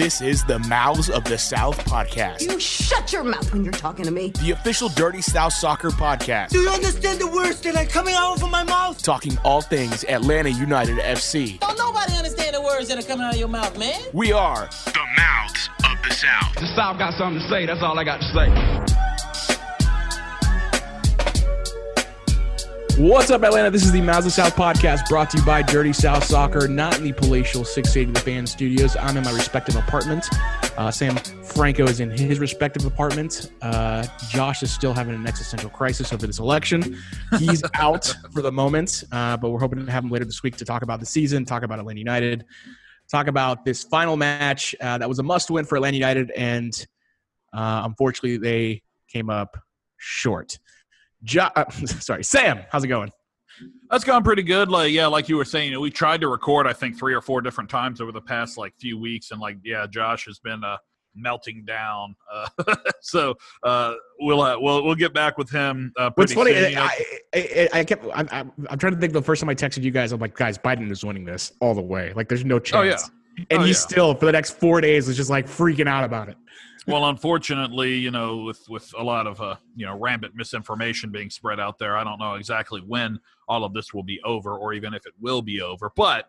This is the Mouths of the South podcast, You shut your mouth when you're talking to me. the official Dirty South Soccer podcast, Do you understand the words that are coming out of my mouth? talking all things Atlanta United FC. Don't nobody understand the words that are coming out of your mouth, man. We are the Mouths of the South. The South got something to say. That's all I got to say. What's up, Atlanta? This is the of South podcast brought to you by Dirty South Soccer, not in the palatial 680 The Fan Studios. I'm in my respective apartment. Uh, Sam Franco is in his respective apartment. Uh, Josh is still having an existential crisis over this election. He's out for the moment, uh, but we're hoping to have him later this week to talk about the season, talk about Atlanta United, talk about this final match uh, that was a must win for Atlanta United, and uh, unfortunately, they came up short. Jo- uh, sorry, Sam, how's it going? That's gone pretty good. Like, yeah, like you were saying, we tried to record, I think, three or four different times over the past like few weeks, and like, yeah, Josh has been uh, melting down. Uh, so uh, we'll uh, we'll we'll get back with him. Uh, What's funny, soon. You know, I, I, I, kept. I'm, I'm, I'm trying to think. The first time I texted you guys, I'm like, guys, Biden is winning this all the way. Like, there's no chance. Oh, yeah. And Oh, he's yeah. still for the next four days was just like freaking out about it. Well, unfortunately, you know, with with a lot of uh, you know rampant misinformation being spread out there, I don't know exactly when all of this will be over, or even if it will be over. But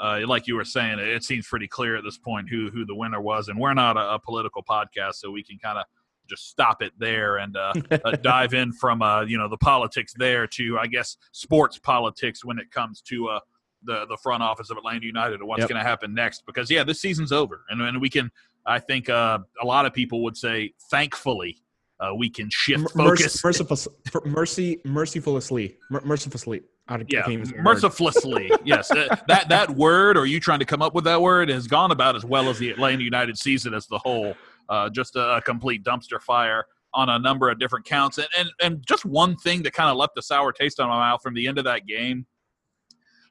uh, like you were saying, it, seems pretty clear at this point who who the winner was, and we're not a, a political podcast, so we can kind of just stop it there and uh, uh, dive in from uh, you know the politics there to I guess sports politics when it comes to uh, the the front office of Atlanta United and what's Yep. going to happen next. Because yeah, this season's over, and and we can I think uh, a lot of people would say, thankfully, uh, we can shift focus. merciful, mercy, mercifully, mer- mercifully. Yeah, even say the word. mercilessly. yes, uh, that that word, or you trying to come up with that word, has gone about as well as the Atlanta United season as the whole. Uh, just a, a complete dumpster fire on a number of different counts, and and, and just one thing that kind of left a sour taste on my mouth from the end of that game.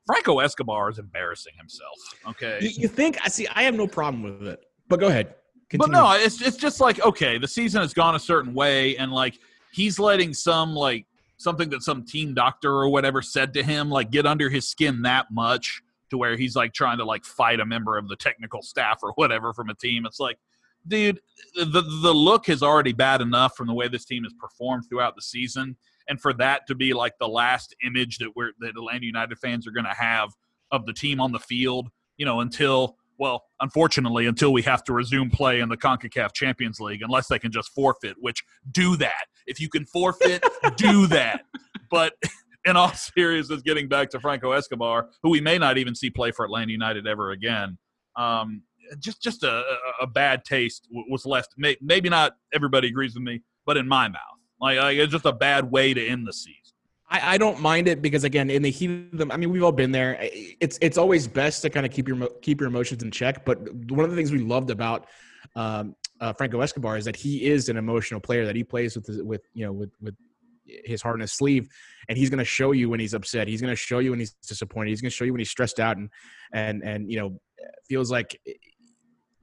Franco Escobar is embarrassing himself. Okay, You, you think? I see. I have no problem with it. But go ahead. But no, it's it's just like okay, the season has gone a certain way, and like he's letting some like something that some team doctor or whatever said to him like get under his skin that much to where he's like trying to like fight a member of the technical staff or whatever from a team. It's like, dude, the the look is already bad enough from the way this team has performed throughout the season, and for that to be like the last image that we're that Atlanta United fans are going to have of the team on the field, you know, until well, unfortunately, until we have to resume play in the CONCACAF Champions League, unless they can just forfeit, which do that. If you can forfeit, do that. But in all seriousness, getting back to Franco Escobar, who we may not even see play for Atlanta United ever again, um, just just a, a, bad taste was left. Maybe not everybody agrees with me, but in my mouth, like, like it's just a bad way to end the season. I, I don't mind it because again, in the heat of them, I mean, we've all been there. It's it's always best to kind of keep your keep your emotions in check. But one of the things we loved about um, uh, Franco Escobar is that he is an emotional player. That he plays with his, with you know with with his heart in his sleeve, and he's going to show you when he's upset. He's going to show you when he's disappointed. He's going to show you when he's stressed out and and and you know feels like it-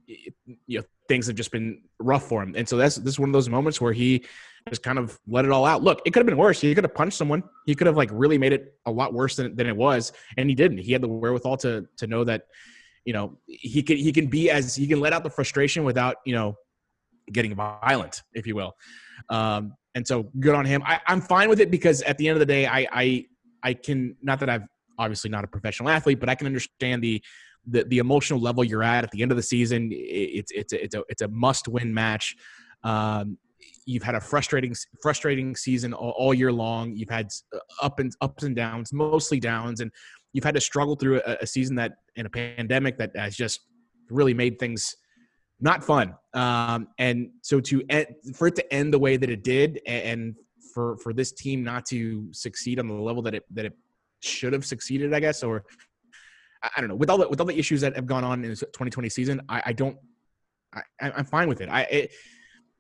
you know things have just been rough for him. And so that's this is one of those moments where he just kind of let it all out. Look, it could have been worse. He could have punched someone. He could have like really made it a lot worse than, than it was, and he didn't. He had the wherewithal to to know that you know he can he can be as he can let out the frustration without you know getting violent, if you will. Um, and so good on him. I, I'm fine with it because at the end of the day, I I I can not that I've obviously not a professional athlete, but I can understand the the, the emotional level you're at at the end of the season. It's it's a, it's a it's a must win match. Um, you've had a frustrating frustrating season all, all year long. You've had uh, up and ups and downs, mostly downs, and you've had to struggle through a, a season that in a pandemic that has just really made things not fun. Um, and so to end, for it to end the way that it did, and for for this team not to succeed on the level that it that it should have succeeded, I guess, or I don't know, with all the with all the issues that have gone on in the 2020 season, I, I don't, I- I'm fine with it. I it,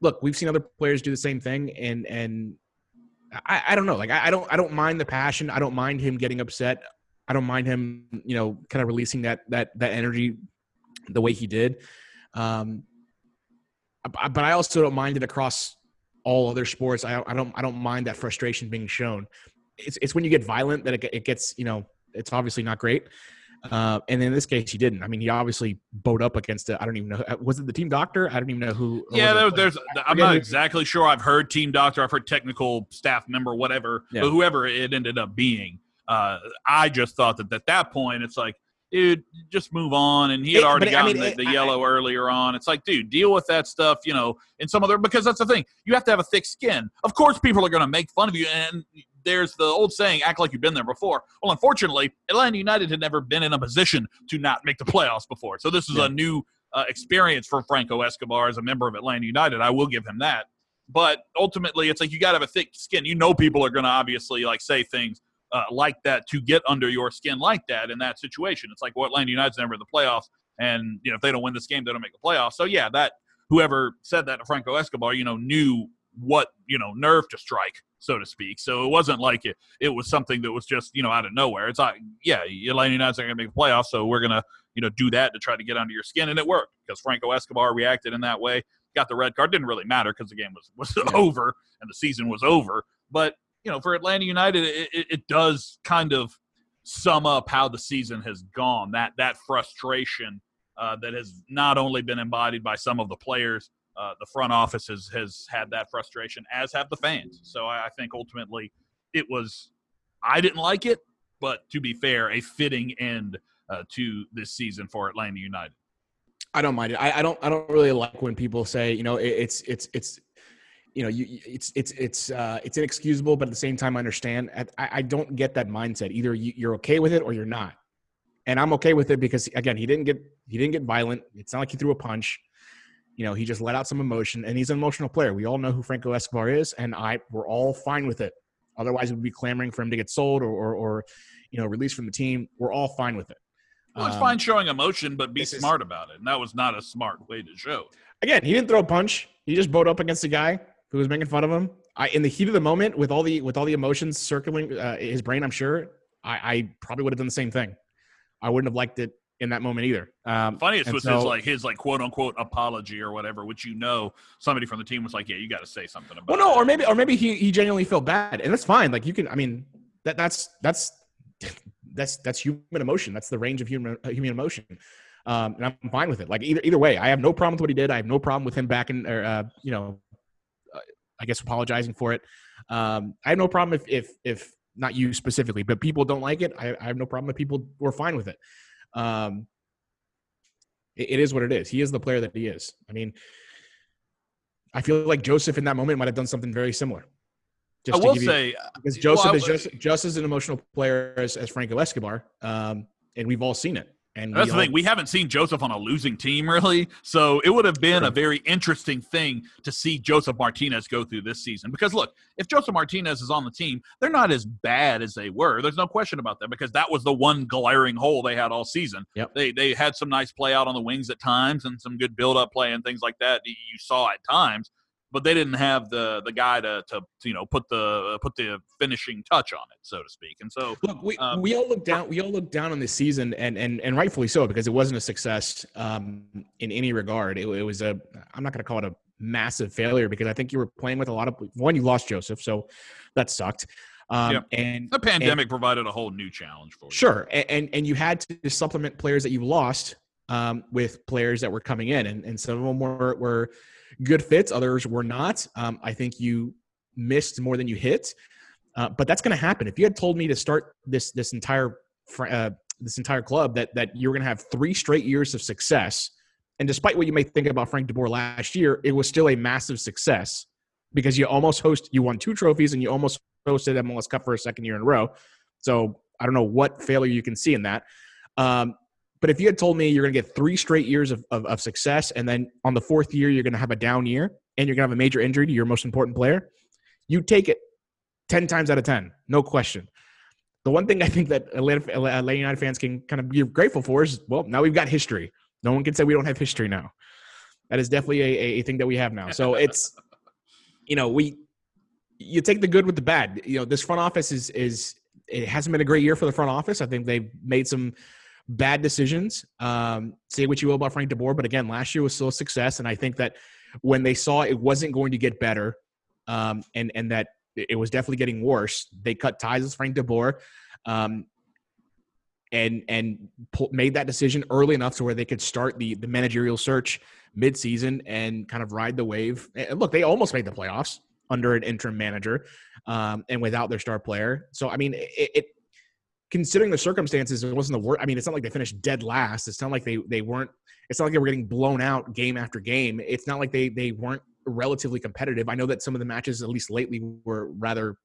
look, we've seen other players do the same thing, and and I, I don't know, like I, I don't I don't mind the passion. I don't mind him getting upset. I don't mind him, you know, kind of releasing that that that energy the way he did. Um, but I also don't mind it across all other sports. I, I don't I don't mind that frustration being shown. It's it's when you get violent that it, it gets you know it's obviously not great. Uh, and in this case, he didn't. I mean, he obviously bowed up against it. I don't even know. uh, Was it the team doctor? I don't even know who. Yeah, there, there's. I I'm not exactly sure. I've heard team doctor. I've heard technical staff member, whatever, Yeah. but whoever it ended up being. Uh, I just thought that at that point, it's like, dude, just move on. And he had It- already but I gotten mean, the, the I- yellow earlier on. It's like, dude, deal with that stuff, you know, in some other because that's the thing. You have to have a thick skin. Of course, people are going to make fun of you, and there's the old saying, "Act like you've been there before." Well, unfortunately, Atlanta United had never been in a position to not make the playoffs before, so this is Yeah. a new uh, experience for Franco Escobar as a member of Atlanta United. I will give him that. But ultimately, it's like you got to have a thick skin. You know, people are going to obviously like say things uh, like that to get under your skin like that in that situation. It's like, well, Atlanta United's never in the playoffs, and you know if they don't win this game, they don't make the playoffs. So yeah, that whoever said that to Franco Escobar, you know, knew what you know nerve to strike, so to speak. So it wasn't like it it was something that was just you know out of nowhere. It's like, yeah, Atlanta United's not going to make the playoffs, so we're gonna you know do that to try to get under your skin, and it worked because Franco Escobar reacted in that way. Got the red card. Didn't really matter because the game was was over and the season was over. But you know, for Atlanta United, it, it, it does kind of sum up how the season has gone. That that frustration uh, that has not only been embodied by some of the players, uh, the front office has has had that frustration, as have the fans. So I, I think ultimately it was. I didn't like it, but to be fair, a fitting end uh, to this season for Atlanta United. I don't mind it. I, I don't. I don't really like when people say, you know, it, it's it's it's, you know, you it's it's it's uh, it's inexcusable, but at the same time, I understand. I, I don't get that mindset. Either you, you're okay with it or you're not, and I'm okay with it because again, he didn't get he didn't get violent. It's not like he threw a punch. You know, he just let out some emotion, and he's an emotional player. We all know who Franco Escobar is, and I we're all fine with it. Otherwise, we'd be clamoring for him to get sold or or, or you know released from the team. We're all fine with it. Well, it's Um, fine showing emotion, but be this is- smart about it. And that was not a smart way to show. again, he didn't throw a punch. He just bowed up against a guy who was making fun of him. I, in the heat of the moment, with all the with all the emotions circling uh, his brain, I'm sure I, I probably would have done the same thing. I wouldn't have liked it in that moment either. Um, Funniest was so- his like his like quote unquote apology or whatever, which you know somebody from the team was like, yeah, you got to say something about. well, no, it. or maybe or maybe he he genuinely felt bad, and that's fine. Like you can, I mean, that that's that's that's that's human emotion. That's the range of human uh, human emotion. Um, and I'm fine with it. Like either either way, I have no problem with what he did. I have no problem with him back in, or uh, you know, uh, I guess apologizing for it. Um, I have no problem if if if not you specifically, but people don't like it. I, I have no problem if people were fine with it. Um, it, it is what it is. He is the player that he is. I mean, I feel like Josef in that moment might have done something very similar. I Just to will give you- say, because Josef well, is just just as an emotional player as, as Franco Escobar, um, and we've all seen it. And That's the all- thing. We haven't seen Josef on a losing team, really. So it would have been Sure. a very interesting thing to see Josef Martinez go through this season. Because look, if Josef Martinez is on the team, they're not as bad as they were. There's no question about that because that was the one glaring hole they had all season. Yep. They they had some nice play out on the wings at times and some good build up play and things like that. You saw at times. But they didn't have the the guy to, to you know put the put the finishing touch on it, so to speak. And so Look, we, Um, we all look down. We all look down on this season, and and and rightfully so because it wasn't a success um, in any regard. It, it was a. I'm not going to call it a massive failure because I think you were playing with a lot of one. You lost Josef, so that sucked. Um, Yep. And the pandemic provided a whole new challenge for you. Sure, and, and and you had to supplement players that you lost um, with players that were coming in, and, and some of them were were good fits, others were not. Um, I think you missed more than you hit, uh, but that's going to happen. If you had told me to start this this entire uh, this entire club that that you're going to have three straight years of success, and despite what you may think about Frank DeBoer last year, it was still a massive success because you almost host you won two trophies and you almost hosted MLS Cup for a second year in a row. So I don't know what failure you can see in that. Um, but if you had told me you're going to get three straight years of, of, of success, and then on the fourth year you're going to have a down year, and you're going to have a major injury to your most important player, you take it ten times out of ten, no question. The one thing I think that Atlanta, Atlanta United fans can kind of be grateful for is, well, now we've got history. No one can say we don't have history now. That is definitely a, a thing that we have now. So it's, you know, we you take the good with the bad. You know, this front office is is it hasn't been a great year for the front office. I think they've made some bad decisions. Um, say what you will about Frank DeBoer, but again, last year was still a success, and I think that when they saw it wasn't going to get better, um, and and that it was definitely getting worse, they cut ties with Frank DeBoer. Um, and and pull, made that decision early enough to where they could start the the managerial search midseason and kind of ride the wave. And look, they almost made the playoffs under an interim manager um, and without their star player. So I mean, it, it considering the circumstances, it wasn't the worst. I mean, it's not like they finished dead last. It's not like they they weren't. It's not like they were getting blown out game after game. It's not like they they weren't relatively competitive. I know that some of the matches, at least lately, were rather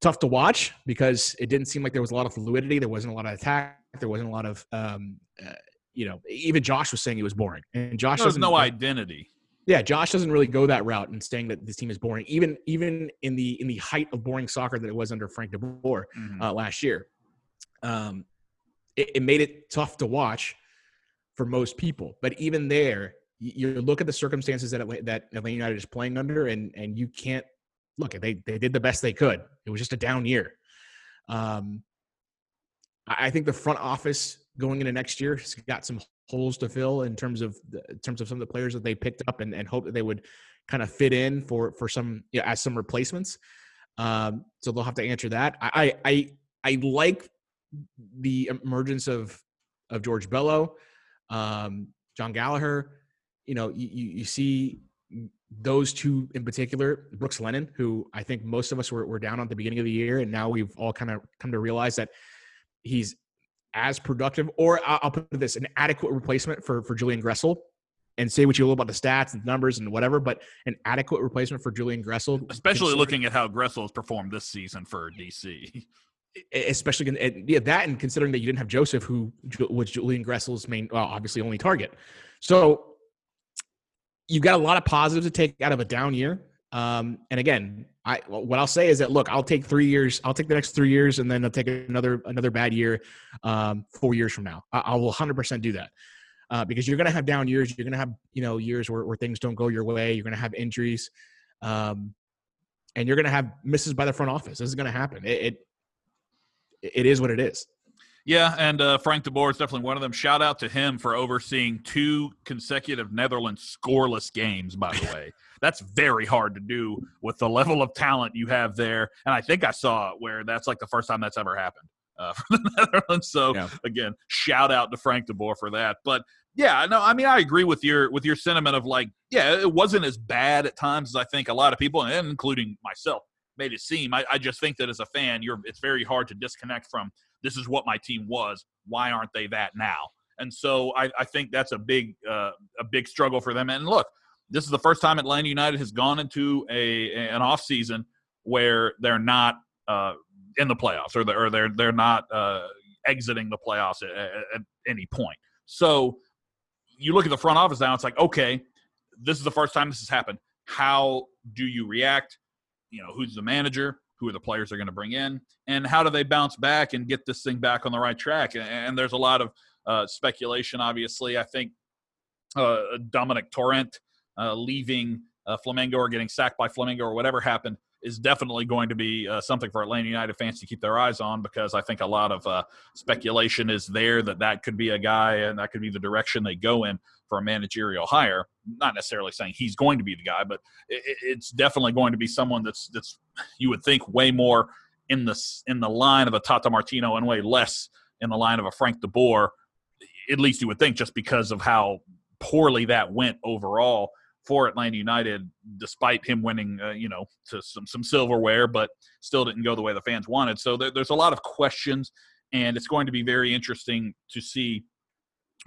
tough to watch because it didn't seem like there was a lot of fluidity. There wasn't a lot of attack. There wasn't a lot of, um, uh, you know, even Josh was saying it was boring. And Josh doesn't no identity. Yeah, Josh doesn't really go that route and saying that this team is boring. Even even in the in the height of boring soccer that it was under Frank DeBoer Mhm. uh, last year, um, it, it made it tough to watch for most people. But even there, you, look at the circumstances that Atlanta, that Atlanta United is playing under, and and you can't look. They they did the best they could. It was just a down year. Um, I think the front office going into next year has got some holes to fill in terms of the, in terms of some of the players that they picked up and, and hope that they would kind of fit in for for some you know, as some replacements. Um, so they'll have to answer that. I I, I like the emergence of of George Bello, um, Jon Gallagher. You know, you, you, see those two in particular, Brooks Lennon, who I think most of us were, were down on at the beginning of the year, and now we've all kind of come to realize that he's as productive, or I'll I'll put this, an adequate replacement for for Julian Gressel. And say what you will about the stats and numbers and whatever, but an adequate replacement for Julian Gressel, Especially looking at how Gressel has performed this season for DC. especially and, yeah that and considering that you didn't have Josef who was Julian Gressel's main well obviously only target. So you've got a lot of positives to take out of a down year. Um and again I what I'll say is that look I'll take 3 years I'll take the next 3 years and then I'll take another another bad year um 4 years from now. I, I will 100% do that. Uh, because you're going to have down years you're going to have you know years where, where things don't go your way you're going to have injuries um and you're going to have misses by the front office. This is going to happen. It, it it is what it is. Yeah, and uh, Frank de Boer is definitely one of them. Shout out to him for overseeing two consecutive Netherlands scoreless games. By the way, that's very hard to do with the level of talent you have there. And I think I saw where that's like the first time that's ever happened uh, for the Netherlands. So Yeah. again, shout out to Frank de Boer for that. But yeah, no, I mean I agree with your with your sentiment of like, yeah, it wasn't as bad at times as I think a lot of people, and including myself, made it seem. I, I just think that as a fan, you're it's very hard to disconnect from this is what my team was. Why aren't they that now? And so I, I think that's a big uh, a big struggle for them. And look, this is the first time Atlanta United has gone into a an off season where they're not uh, in the playoffs or they're or they're they're not uh, exiting the playoffs at, at, at any point. So you look at the front office now. It's like okay, this is the first time this has happened. How do you react? You know, who's the manager? Who are the players they're going to bring in? And how do they bounce back and get this thing back on the right track? And, and there's a lot of uh, speculation, obviously. I think uh, Domènec Torrent uh, leaving uh, Flamengo or getting sacked by Flamengo or whatever happened is definitely going to be uh, something for Atlanta United fans to keep their eyes on because I think a lot of uh, speculation is there that that could be a guy and that could be the direction they go in for a managerial hire. Not necessarily saying he's going to be the guy, but it, it- it's definitely going to be someone that's that's you would think way more in the in the line of a Tata Martino and way less in the line of a Frank De Boer. At least you would think, just because of how poorly that went overall for Atlanta United, despite him winning, uh, you know, to some some silverware, but still didn't go the way the fans wanted. So there, there's a lot of questions, and it's going to be very interesting to see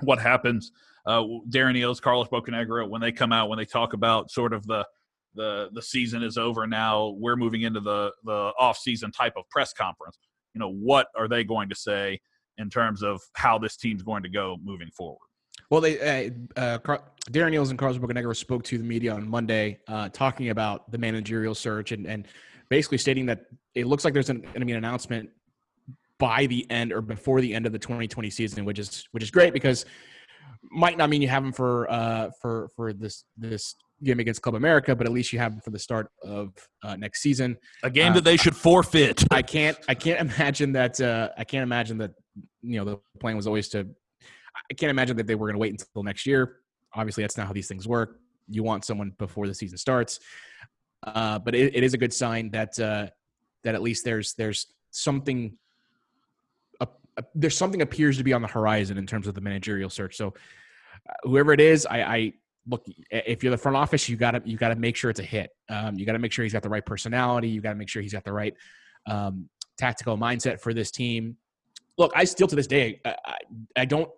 what happens. Uh, Darren Eales, Carlos Bocanegra, when they come out, when they talk about sort of the the the season is over now, we're moving into the the off season type of press conference. You know, what are they going to say in terms of how this team's going to go moving forward? Well, they uh, uh, Car- Darren Eales and Carlos Bocanegra spoke to the media on Monday, uh, talking about the managerial search and and basically stating that it looks like there's going to be an announcement by the end or before the end of the 2020 season, which is which is great because might not mean you have them for uh, for for this this game against Club America, but at least you have them for the start of uh, next season. A game Uh, that they should forfeit. I can't I can't imagine that uh, I can't imagine that you know the plan was always to I can't imagine that they were going to wait until next year. Obviously, that's not how these things work. You want someone before the season starts, uh, but it, it is a good sign that uh, that at least there's there's something there's something appears to be on the horizon in terms of the managerial search. So uh, whoever it is, I, I look if you're the front office, you got to you got to make sure it's a hit. Um, you got to make sure he's got the right personality. You got to make sure he's got the right um, tactical mindset for this team. Look, I still to this day, I, I, I don't.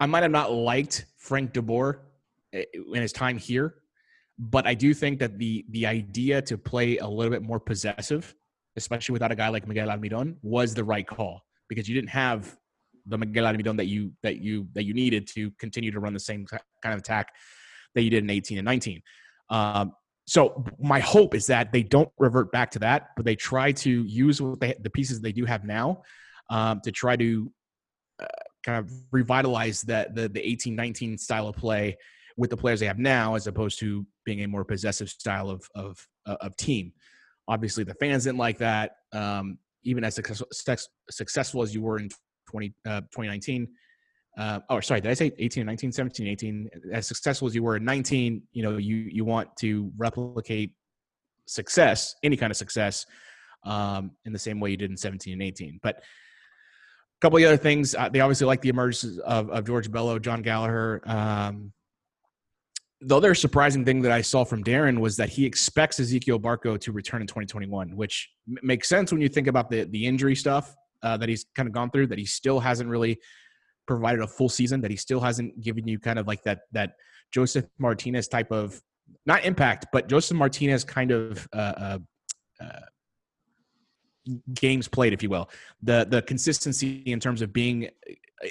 I might have not liked Frank DeBoer eh, in his time here, but I do think that the the idea to play a little bit more possessive, especially without a guy like Miguel Almiron, was the right call because you didn't have the Miguel Almiron that you that you that you needed to continue to run the same kind of attack that you did in 18 and 19. Um, so my hope is that they don't revert back to that, but they try to use what they, the pieces they do have now um, to try to uh, kind of revitalize that the the 18 19 style of play with the players they have now, as opposed to being a more possessive style of of uh, of team. Obviously, the fans didn't like that. Um, even as successful, as you were in 20, uh, 2019. Uh, oh, sorry, did I say 18 19, 17, 18? As successful as you were in 19, you know, you, you want to replicate success, any kind of success, um, in the same way you did in 17 and 18. But a couple of other things, uh, they obviously like the emergence of, of George Bello, Jon Gallagher. Um, the other surprising thing that I saw from Darren was that he expects Ezequiel Barco to return in 2021, which m- makes sense when you think about the the injury stuff uh, that he's kind of gone through. That he still hasn't really provided a full season. That he still hasn't given you kind of like that that Josef Martinez type of not impact, but Josef Martinez kind of uh, uh, uh games played, if you will. The the consistency in terms of being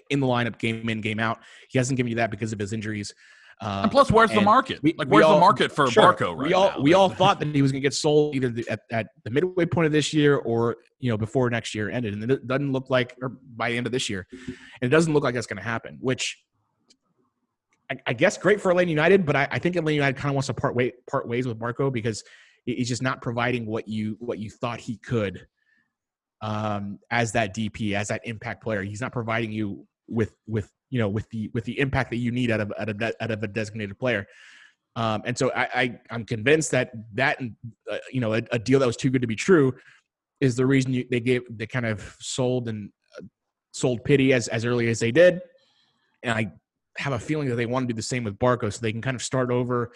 in the lineup, game in, game out. He hasn't given you that because of his injuries. Um, and plus, where's and the market? We, like, where's all, the market for sure, Barco right we all, now? We all thought that he was going to get sold either the, at, at, the midway point of this year or you know before next year ended, and it doesn't look like, or by the end of this year, and it doesn't look like that's going to happen. Which I, I, guess great for Atlanta United, but I, I think Atlanta United kind of wants to part way part ways with Barco because he's just not providing what you what you thought he could um, as that DP, as that impact player. He's not providing you with with you know with the with the impact that you need out of out of, out of a designated player. Um, and so I, I am convinced that that uh, you know a, a, deal that was too good to be true is the reason you, they gave they kind of sold and uh, sold pity as as early as they did, and I have a feeling that they want to do the same with Barco so they can kind of start over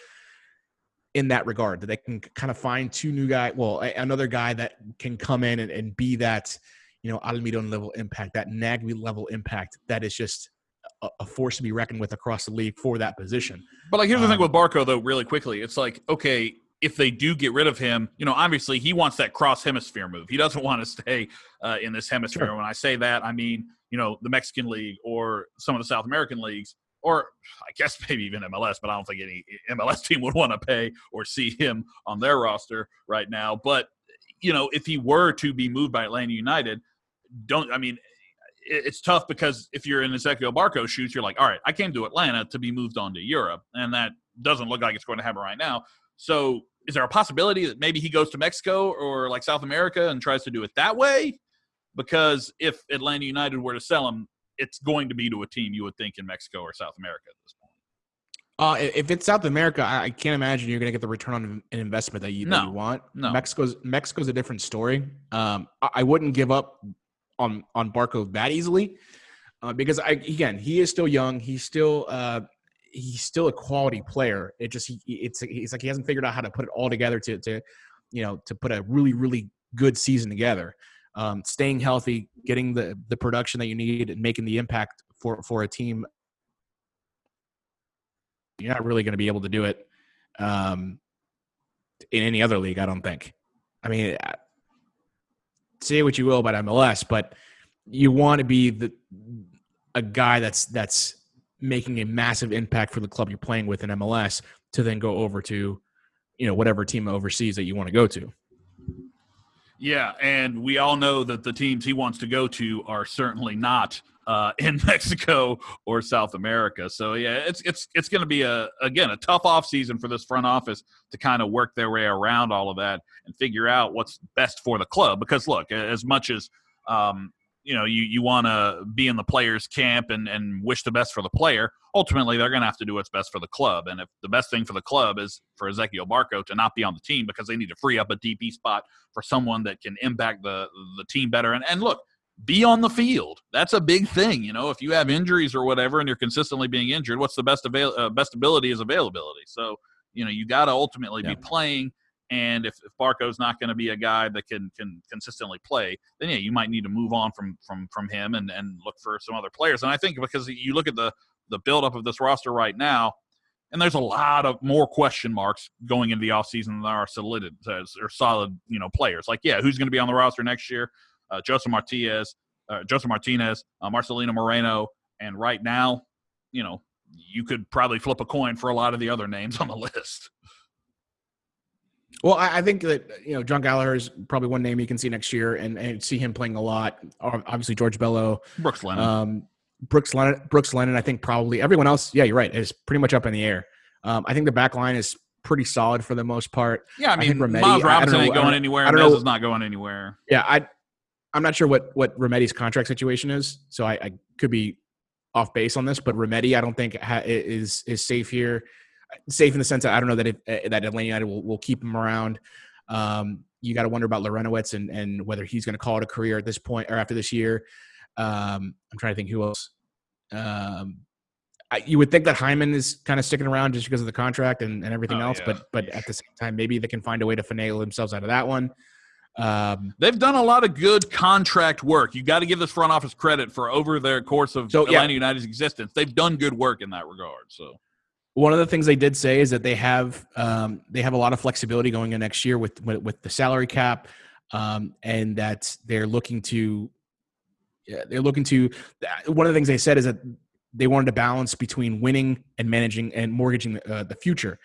in that regard that they can kind of find two new guy well another guy that can come in and, and be that you know Almiron level impact that Nagbe level impact that is just a, a force to be reckoned with across the league for that position. But like, here's the thing um, with Barco, though, really quickly, it's like, okay, if they do get rid of him, you know, obviously he wants that cross hemisphere move. He doesn't want to stay uh, in this hemisphere. Sure. When I say that, I mean, you know, the Mexican league or some of the South American leagues, or I guess maybe even MLS, but I don't think any MLS team would want to pay or see him on their roster right now. But, you know, if he were to be moved by Atlanta United, don't, I mean, it's tough because if you're in Ezequiel Barco shoes, you're like, all right, I came to Atlanta to be moved on to Europe, and that doesn't look like it's going to happen right now. So, is there a possibility that maybe he goes to Mexico or like South America and tries to do it that way? Because if Atlanta United were to sell him, it's going to be to a team you would think in Mexico or South America at this point. Uh, if it's South America, I can't imagine you're going to get the return on an investment that you, no, that you want. No. Mexico's Mexico's a different story. Um, I wouldn't give up on on Barco that easily uh, because I again he is still young. He's still uh, he's still a quality player. It just he, it's it's like he hasn't figured out how to put it all together to to you know to put a really really good season together. Um, staying healthy, getting the the production that you need, and making the impact for for a team. You're not really going to be able to do it um, in any other league. I don't think. I mean, say what you will about MLS, but you want to be the a guy that's that's making a massive impact for the club you're playing with in MLS to then go over to you know whatever team overseas that you want to go to. Yeah, and we all know that the teams he wants to go to are certainly not uh, in Mexico or South America. So yeah, it's it's it's going to be a again a tough off season for this front office to kind of work their way around all of that and figure out what's best for the club. Because look, as much as um, you know you, you want to be in the players camp and, and wish the best for the player ultimately they're going to have to do what's best for the club and if the best thing for the club is for ezequiel barco to not be on the team because they need to free up a dp spot for someone that can impact the the team better and, and look be on the field. That's a big thing. You know, if you have injuries or whatever and you're consistently being injured, what's the best avail- uh, best ability is availability. So, you know, you got to ultimately Yeah. be playing. And if, if Barco's not going to be a guy that can can consistently play, then yeah, you might need to move on from from from him and and look for some other players. And I think because you look at the the buildup of this roster right now, and there's a lot of more question marks going into the offseason than there are solid or solid you know players. Like yeah, who's going to be on the roster next year? Uh, Josef Martinez, uh, Josef Martinez, uh, Marcelino Moreno, and right now, you know, you could probably flip a coin for a lot of the other names on the list. Well, I, I think that you know Jon Gallagher is probably one name you can see next year, and, and see him playing a lot. Obviously, George Bello, Brooks Lennon. um, Brooks Lennon, Brooks Lennon. I think probably everyone else. Yeah, you're right. Is pretty much up in the air. Um, I think the back line is pretty solid for the most part. yeah, I I mean, Remedi- Miles I- I Robinson know- ain't going anywhere. I don't know- is not going anywhere. Yeah, I I'm not sure what what Remedi's contract situation is, so I, I could be off base on this. But Remedi, I don't think ha- is is safe here. Safe in the sense that I don't know that if, uh, that Atlanta United will, will keep him around. Um, you got to wonder about Larentowicz and and whether he's going to call it a career at this point or after this year. Um, I'm trying to think who else. Um, I, you would think that Hyman is kind of sticking around just because of the contract and, and everything Oh, else, yeah. but but at the same time, maybe they can find a way to finagle themselves out of that one. Um, They've done a lot of good contract work. You've got to give this front office credit for over their course of So, yeah. Atlanta United's existence. They've done good work in that regard. So one of the things they did say is that they have um, they have a lot of flexibility going in next year with with, with the salary cap, um, and that they're looking to yeah, they're looking to. One of the things they said is that they wanted to balance between winning and managing and mortgaging uh, the future,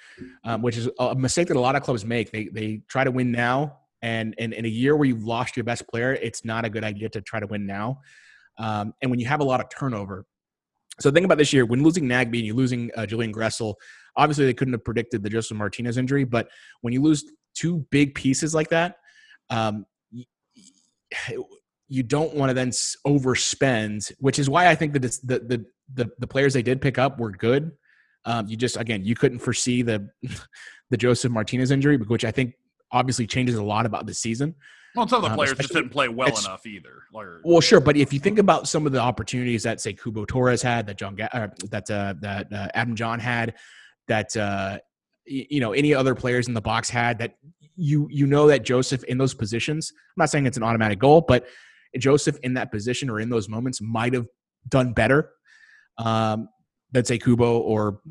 um, which is a mistake that a lot of clubs make. They they try to win now, and, and in a year where you've lost your best player, it's not a good idea to try to win now. Um, and when you have a lot of turnover, so think about this year when losing Nagbe and you're losing uh, Julian Gressel. Obviously, they couldn't have predicted the Josef Martinez injury, but when you lose two big pieces like that, um, you don't want to then overspend. Which is why I think that the the the, the players they did pick up were good. Um, you just again you couldn't foresee the the Josef Martinez injury, which I think obviously changes a lot about the season. well, some of the Um, players just didn't play well enough either. Like, Well, sure, but if you think about some of the opportunities that say Cubo Torres had, that John, Ga- uh, that uh, that uh, Adam Jahn had, that uh, y- you know any other players in the box had, that you you know that Josef in those positions. I'm not saying it's an automatic goal, but Josef in that position or in those moments might have done better um, than say Kubo or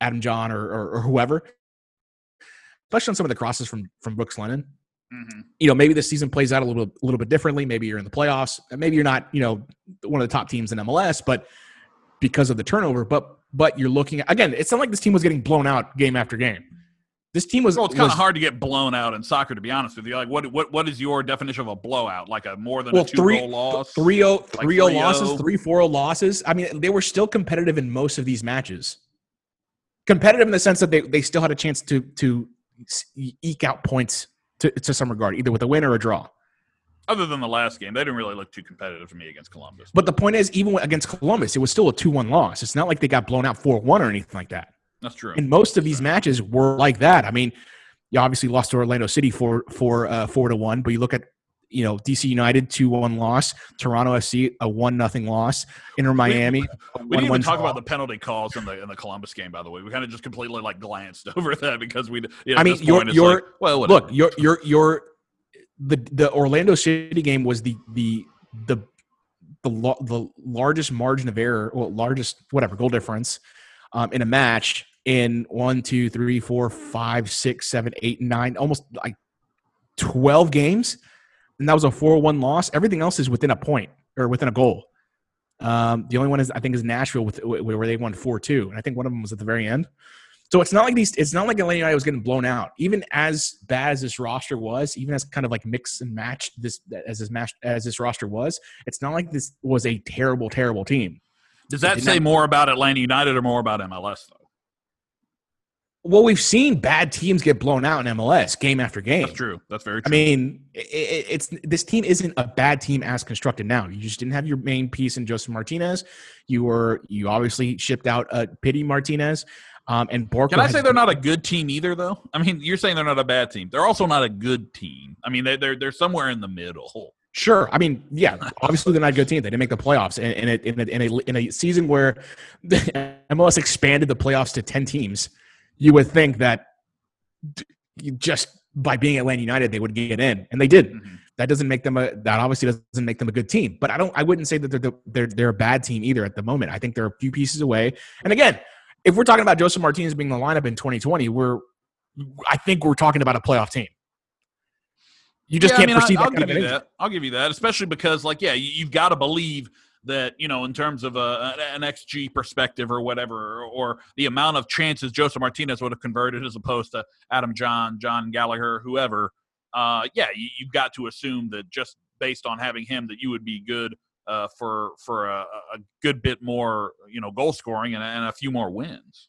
Adam Jahn or, or, or whoever, especially on some of the crosses from from Brooks Lennon mhm. you know, maybe this season plays out a little a little bit differently. Maybe you're in the playoffs. Maybe you're not, you know, one of the top teams in MLS, but because of the turnover. But but you're looking at, again. It's not like this team was getting blown out game after game. This team was. Well, it's kind was- of hard to get blown out in soccer, to be honest with you. Like, what what what is your definition of a blowout? Like a more than Well, a two three, goal loss? 3 0 3 0 losses, 3-0. 3 4 losses. I mean, they were still competitive in most of these matches. Competitive in the sense that they, they still had a chance to to eke out points to, to some regard, either with a win or a draw. Other than the last game, they didn't really look too competitive to me against Columbus. But the point is, even against Columbus, it was still a 2 1 loss. It's not like they got blown out 4 1 or anything like that. That's true. And most of these matches were like that. I mean, you obviously lost to Orlando City for for uh, four to one, but you look at you know DC United two one loss, Toronto FC a one nothing loss, Inter Miami. a We didn't even talk draw. about the penalty calls in the in the Columbus game. By the way, we kind of just completely like glanced over that because we. You know, I mean, your your like, well, whatever. look, your your your the the Orlando City game was the the the the lo- the largest margin of error, well, largest whatever goal difference um, in a match in one, two, three, four, five, six, seven, eight, nine, almost like twelve games, and that was a four-one loss. Everything else is within a point or within a goal. Um, the only one is I think is Nashville with where they won four-two, and I think one of them was at the very end. So it's not like these. It's not like Atlanta United was getting blown out. Even as bad as this roster was, even as kind of like mix and match this as this match as this roster was, it's not like this was a terrible, terrible team. Does that say not- more about Atlanta United or more about MLS though? Well, we've seen bad teams get blown out in MLS game after game. That's true. That's very I mean, i i it's this team isn't a bad team as constructed now. You just didn't have your main piece in Josef Martinez. You were you obviously shipped out uh, Pity Martinez, um, and Barco. Can I say they're not a good team either, though? I mean, you're saying they're not a bad team. They're also not a good team. I mean, they're they're they're somewhere in the middle. Sure. I mean, yeah. Obviously, they're not a good team. They didn't make the playoffs, and in, in, in, a, in, a, in a season where the MLS expanded the playoffs to ten teams, you would think that just by being Atlanta United, they would get in, and they did. Mm-hmm. That doesn't make them a. That obviously doesn't make them a good team. But I don't. I wouldn't say that they're they're they're a bad team either at the moment. I think they're a few pieces away. And again, if we're talking about Josef Martinez being the lineup in 2020, we're. I think we're talking about a playoff team. You just yeah, can't I mean, perceive I'll, that I'll give you that. I'll give you that, especially because, like, yeah, you, have got to believe that you know, in terms of a, an XG perspective or whatever, or, the amount of chances Josef Martinez would have converted as opposed to Adam Jahn Jon Gallagher, whoever. Uh, yeah, you, have got to assume that just based on having him, that you would be good uh, for for a, a, good bit more, you know, goal scoring and, and a few more wins.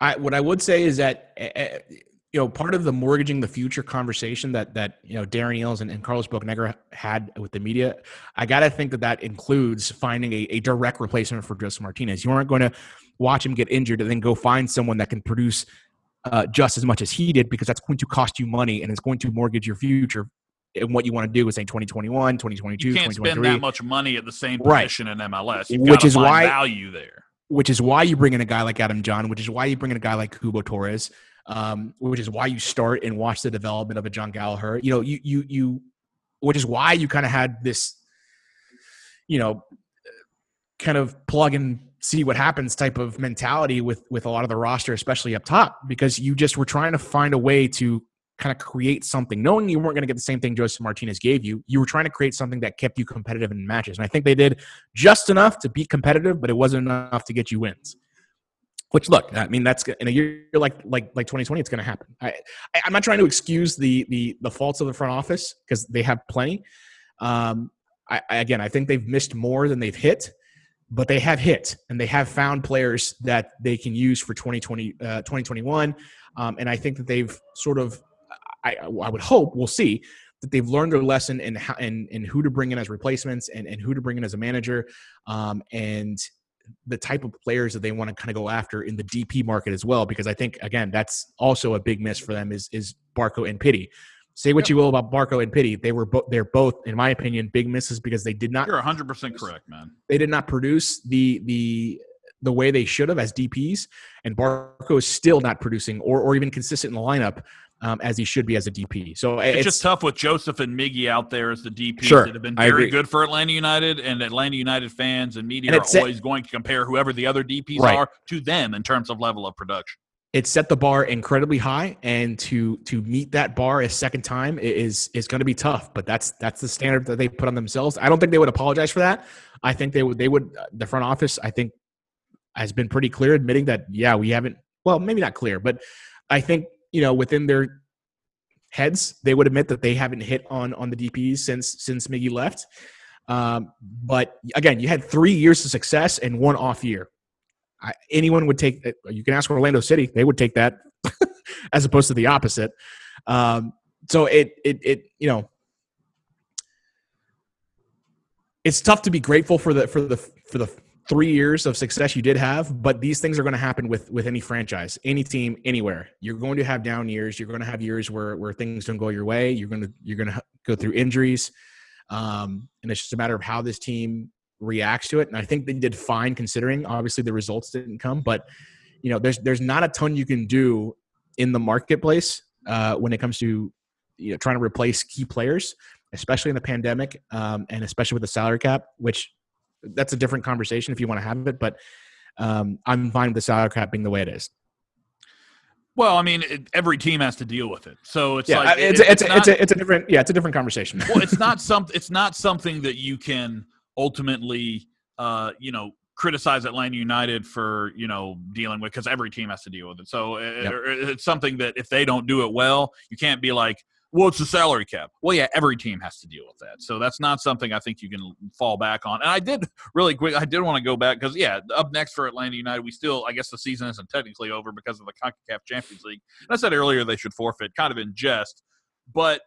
I what I would say is that. You know, part of the mortgaging the future conversation that that you know Darren Eales and, and Carlos Bocanegra had with the media, I got to think that that includes finding a, a direct replacement for Josef Martinez. You aren't going to watch him get injured and then go find someone that can produce uh, just as much as he did because that's going to cost you money and it's going to mortgage your future. And what you want to do is say 2021, 2022, you can't spend that much money at the same position right. in MLS, You've which is why value there. Which is why you bring in a guy like Adam Jahn, which is why you bring in a guy like Cubo Torres um, which is why you start and watch the development of a Jon Gallagher. You know, you you you, which is why you kind of had this, you know, kind of plug and see what happens type of mentality with with a lot of the roster, especially up top, because you just were trying to find a way to kind of create something, knowing you weren't going to get the same thing Josef Martinez gave you. You were trying to create something that kept you competitive in matches, and I think they did just enough to be competitive, but it wasn't enough to get you wins. Which look, I mean, that's in a year like like like 2020, it's going to happen. I, I am not trying to excuse the the the faults of the front office because they have plenty. Um, I, I, again, I think they've missed more than they've hit, but they have hit and they have found players that they can use for 2020 uh, 2021. Um, and I think that they've sort of, I I would hope we'll see that they've learned their lesson in how in, in who to bring in as replacements and, and who to bring in as a manager. Um, and the type of players that they want to kind of go after in the DP market as well, because I think again that's also a big miss for them is is Barco and Pity. Say what yep. you will about Barco and Pity, they were both they're both, in my opinion, big misses because they did not. You're 100 percent correct, man. They did not produce the the the way they should have as DPS, and Barco is still not producing or or even consistent in the lineup um, as he should be as a DP. So it's, it's, just tough with Josef and Miggy out there as the DPs sure, that have been very good for Atlanta United, and Atlanta United fans and media and are always set, going to compare whoever the other DPs right. are to them in terms of level of production. It set the bar incredibly high, and to to meet that bar a second time is is going to be tough. But that's that's the standard that they put on themselves. I don't think they would apologize for that. I think they would they would the front office. I think has been pretty clear admitting that yeah we haven't well maybe not clear, but I think you know within their heads, they would admit that they haven't hit on on the DPs since since Miggy left. Um, but again, you had three years of success and one off year. I, anyone would take. You can ask Orlando City; they would take that, as opposed to the opposite. Um, so it it it you know it's tough to be grateful for the for the for the three years of success you did have, but these things are going to happen with with any franchise, any team, anywhere. You're going to have down years. You're going to have years where where things don't go your way. You're going to you're going to go through injuries, um, and it's just a matter of how this team reacts to it. And I think they did fine considering. Obviously, the results didn't come, but you know, there's there's not a ton you can do in the marketplace uh, when it comes to you know trying to replace key players, especially in the pandemic, um, and especially with the salary cap, which that's a different conversation if you want to have it. But um, I'm fine with the salary cap being the way it is. Well, I mean, it, every team has to deal with it, so it's yeah, like it's it, it's, it's, not, it's, a, it's a different yeah, it's a different conversation. well, it's not some it's not something that you can ultimately uh, you know criticize Atlanta United for you know dealing with because every team has to deal with it. So yep. it, it's something that if they don't do it well, you can't be like, well, it's the salary cap. Well, yeah, every team has to deal with that. So that's not something I think you can fall back on. And I did really quick, I did want to go back because, yeah, up next for Atlanta United, we still, I guess the season isn't technically over because of the CONCACAF Champions League. And I said earlier they should forfeit, kind of in jest. But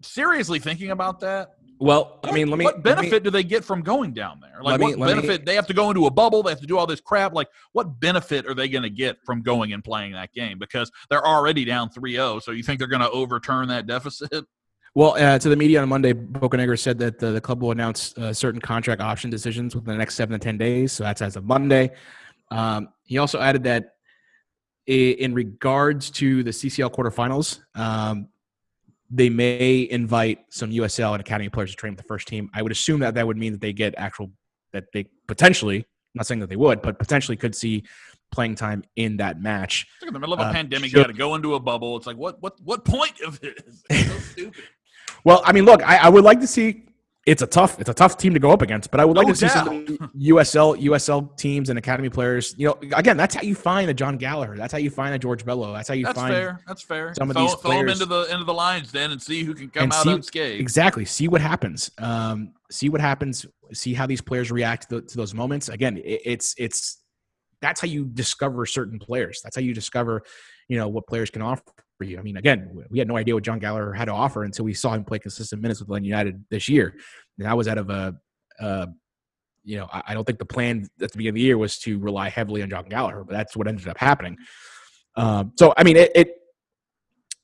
seriously thinking about that, well, I mean, let me. What benefit me, do they get from going down there? Like, what benefit? Me, they have to go into a bubble. They have to do all this crap. Like, what benefit are they going to get from going and playing that game? Because they're already down 3 0. So you think they're going to overturn that deficit? Well, uh, to the media on Monday, Bocanegra said that the, the club will announce uh, certain contract option decisions within the next seven to ten days. So that's as of Monday. Um, he also added that in regards to the CCL quarterfinals, um, they may invite some USL and academy players to train with the first team. I would assume that that would mean that they get actual that they potentially, not saying that they would, but potentially could see playing time in that match. It's like in the middle of a uh, pandemic, you got to go into a bubble. It's like what what what point of this? so stupid. well, I mean, look, I, I, would like to see. It's a tough, it's a tough team to go up against, but I would like no to see some USL USL teams and academy players. You know, again, that's how you find a Jon Gallagher. That's how you find a George Bello. That's how you that's find. Fair. That's fair. Some of throw, these throw them into the into the lines then and see who can come out see, unscathed. Exactly. See what happens. Um, see what happens. See how these players react to, to those moments. Again, it, it's it's that's how you discover certain players. That's how you discover, you know, what players can offer you. I mean, again, we had no idea what Jon Gallagher had to offer until we saw him play consistent minutes with Atlanta United this year. And that was out of a, uh, you know, I, don't think the plan at the beginning of the year was to rely heavily on Jon Gallagher, but that's what ended up happening. Um, so, I mean, it, it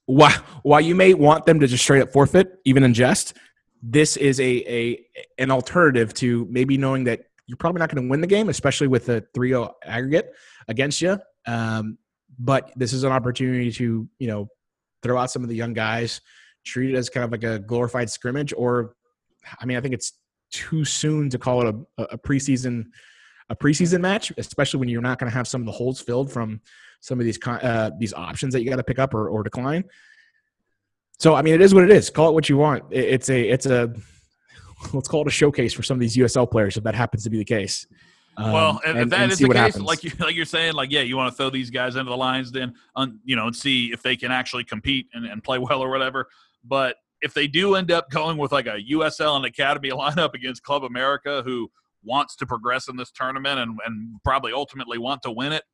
while, while you may want them to just straight up forfeit, even in jest, this is a, a an alternative to maybe knowing that you're probably not going to win the game, especially with a 3 0 aggregate against you. Um, but this is an opportunity to, you know, throw out some of the young guys, treat it as kind of like a glorified scrimmage. Or, I mean, I think it's too soon to call it a, a preseason a preseason match, especially when you're not going to have some of the holes filled from some of these uh, these options that you got to pick up or, or decline. So I mean, it is what it is. Call it what you want. It's a it's a let's call it a showcase for some of these USL players if that happens to be the case. Um, well, if and, that and is the case, happens. like you like you're saying, like yeah, you want to throw these guys into the lines, then um, you know, and see if they can actually compete and, and play well or whatever. But if they do end up going with like a USL and Academy lineup against Club America, who wants to progress in this tournament and, and probably ultimately want to win it,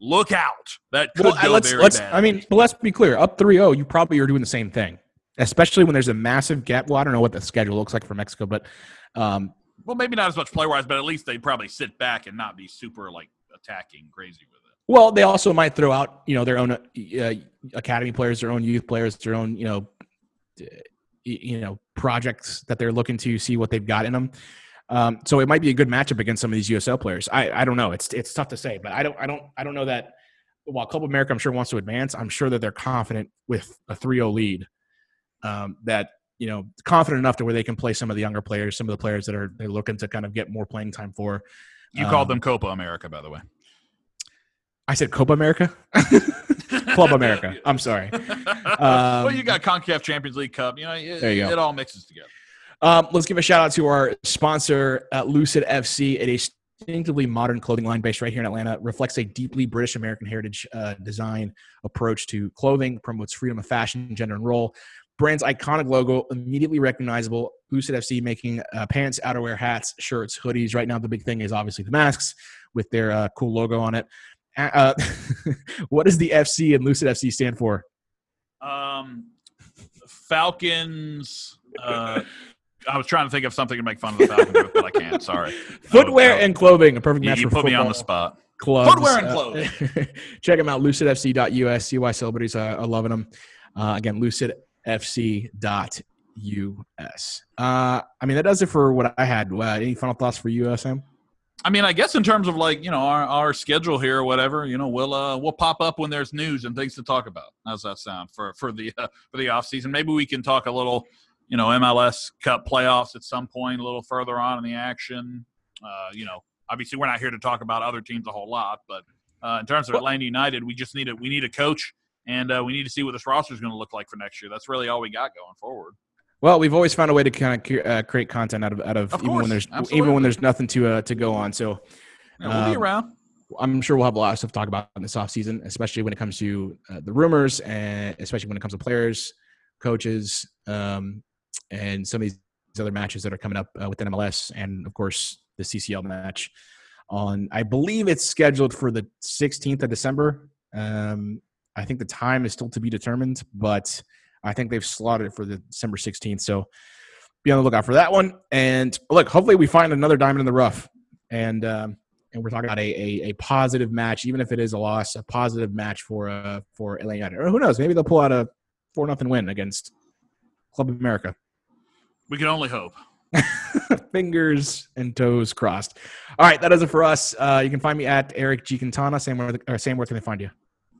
look out. That could well, go let's, very let's, bad. I mean, but let's be clear. Up 3-0, you probably are doing the same thing especially when there's a massive gap. Well, I don't know what the schedule looks like for Mexico, but um, well, maybe not as much play wise, but at least they'd probably sit back and not be super like attacking crazy with it. Well, they also might throw out you know their own uh, academy players, their own youth players, their own you know you know projects that they're looking to see what they've got in them. Um, so it might be a good matchup against some of these USL players. I, I don't know. It's it's tough to say, but I don't I don't I don't know that. While Club America, I'm sure wants to advance. I'm sure that they're confident with a 3-0 lead um, that you know confident enough to where they can play some of the younger players, some of the players that are they're looking to kind of get more playing time for. You um, called them Copa America, by the way. I said Copa America, Club America. I'm sorry. Um, well, you got Concacaf Champions League Cup. You know, it, there you go. it all mixes together. Um, let's give a shout out to our sponsor, uh, Lucid FC. It is distinctively modern clothing line based right here in Atlanta. Reflects a deeply British American heritage uh, design approach to clothing. Promotes freedom of fashion, gender, and role brand's iconic logo immediately recognizable. Lucid FC making uh, pants, outerwear, hats, shirts, hoodies. Right now, the big thing is obviously the masks with their uh, cool logo on it. Uh, what does the FC and Lucid FC stand for? Um, Falcons. Uh, I was trying to think of something to make fun of the Falcons but I can't. Sorry. Footwear and clothing, a perfect match you, you put me on the spot. Clubs. Footwear and clothing. check them out, lucidfc.us. CY celebrities are, are loving them. Uh, again, Lucid fc.us. Uh, I mean, that does it for what I had. Uh, any final thoughts for you, Sam? I mean, I guess in terms of like you know our, our schedule here or whatever, you know, we'll uh, we'll pop up when there's news and things to talk about. How's that sound for for the uh, for the off season? Maybe we can talk a little, you know, MLS Cup playoffs at some point, a little further on in the action. Uh, you know, obviously we're not here to talk about other teams a whole lot, but uh, in terms of Atlanta United, we just need a we need a coach and uh, we need to see what this roster is going to look like for next year. That's really all we got going forward. Well, we've always found a way to kind of uh, create content out of out of, of even when there's absolutely. even when there's nothing to uh, to go on. So yeah, we'll um, be around. I'm sure we'll have a lot of stuff to talk about in this offseason, especially when it comes to uh, the rumors and especially when it comes to players, coaches, um, and some of these other matches that are coming up uh, within MLS, and of course the CCL match on. I believe it's scheduled for the 16th of December. Um, I think the time is still to be determined, but I think they've slotted it for the December 16th. So be on the lookout for that one. And look, hopefully we find another diamond in the rough. And um, and we're talking about a, a, a, positive match, even if it is a loss, a positive match for uh, for LA United. Or who knows? Maybe they'll pull out a four nothing win against Club America. We can only hope. Fingers and toes crossed. All right, that does it for us. Uh, you can find me at Eric G. Quintana. Sam, where, or Sam, where can they find you?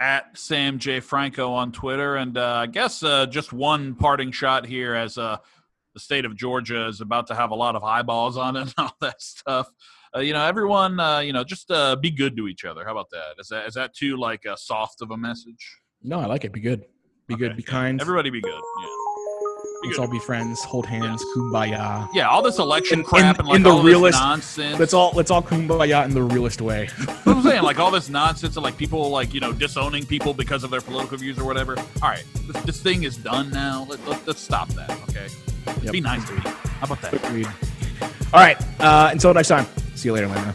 At Sam J. Franco on Twitter. And uh, I guess uh, just one parting shot here as uh, the state of Georgia is about to have a lot of eyeballs on it and all that stuff. Uh, you know, everyone, uh, you know, just uh, be good to each other. How about that? Is that is that too like a soft of a message? No, I like it. Be good. Be Okay, good. Be kind. Everybody be good. Yeah. Be Let's all be friends. Hold hands. Kumbaya. Yeah, all this election In- crap in- and like in the all realest- this nonsense. Let's all let's all kumbaya in the realest way. I'm saying, like all this nonsense of like people like you know disowning people because of their political views or whatever. All right, this, this thing is done now. Let, let, let's stop that. Okay, Yep. be nice to people. How about that? Agreed. All right. Uh, until next time. See you later, Lana.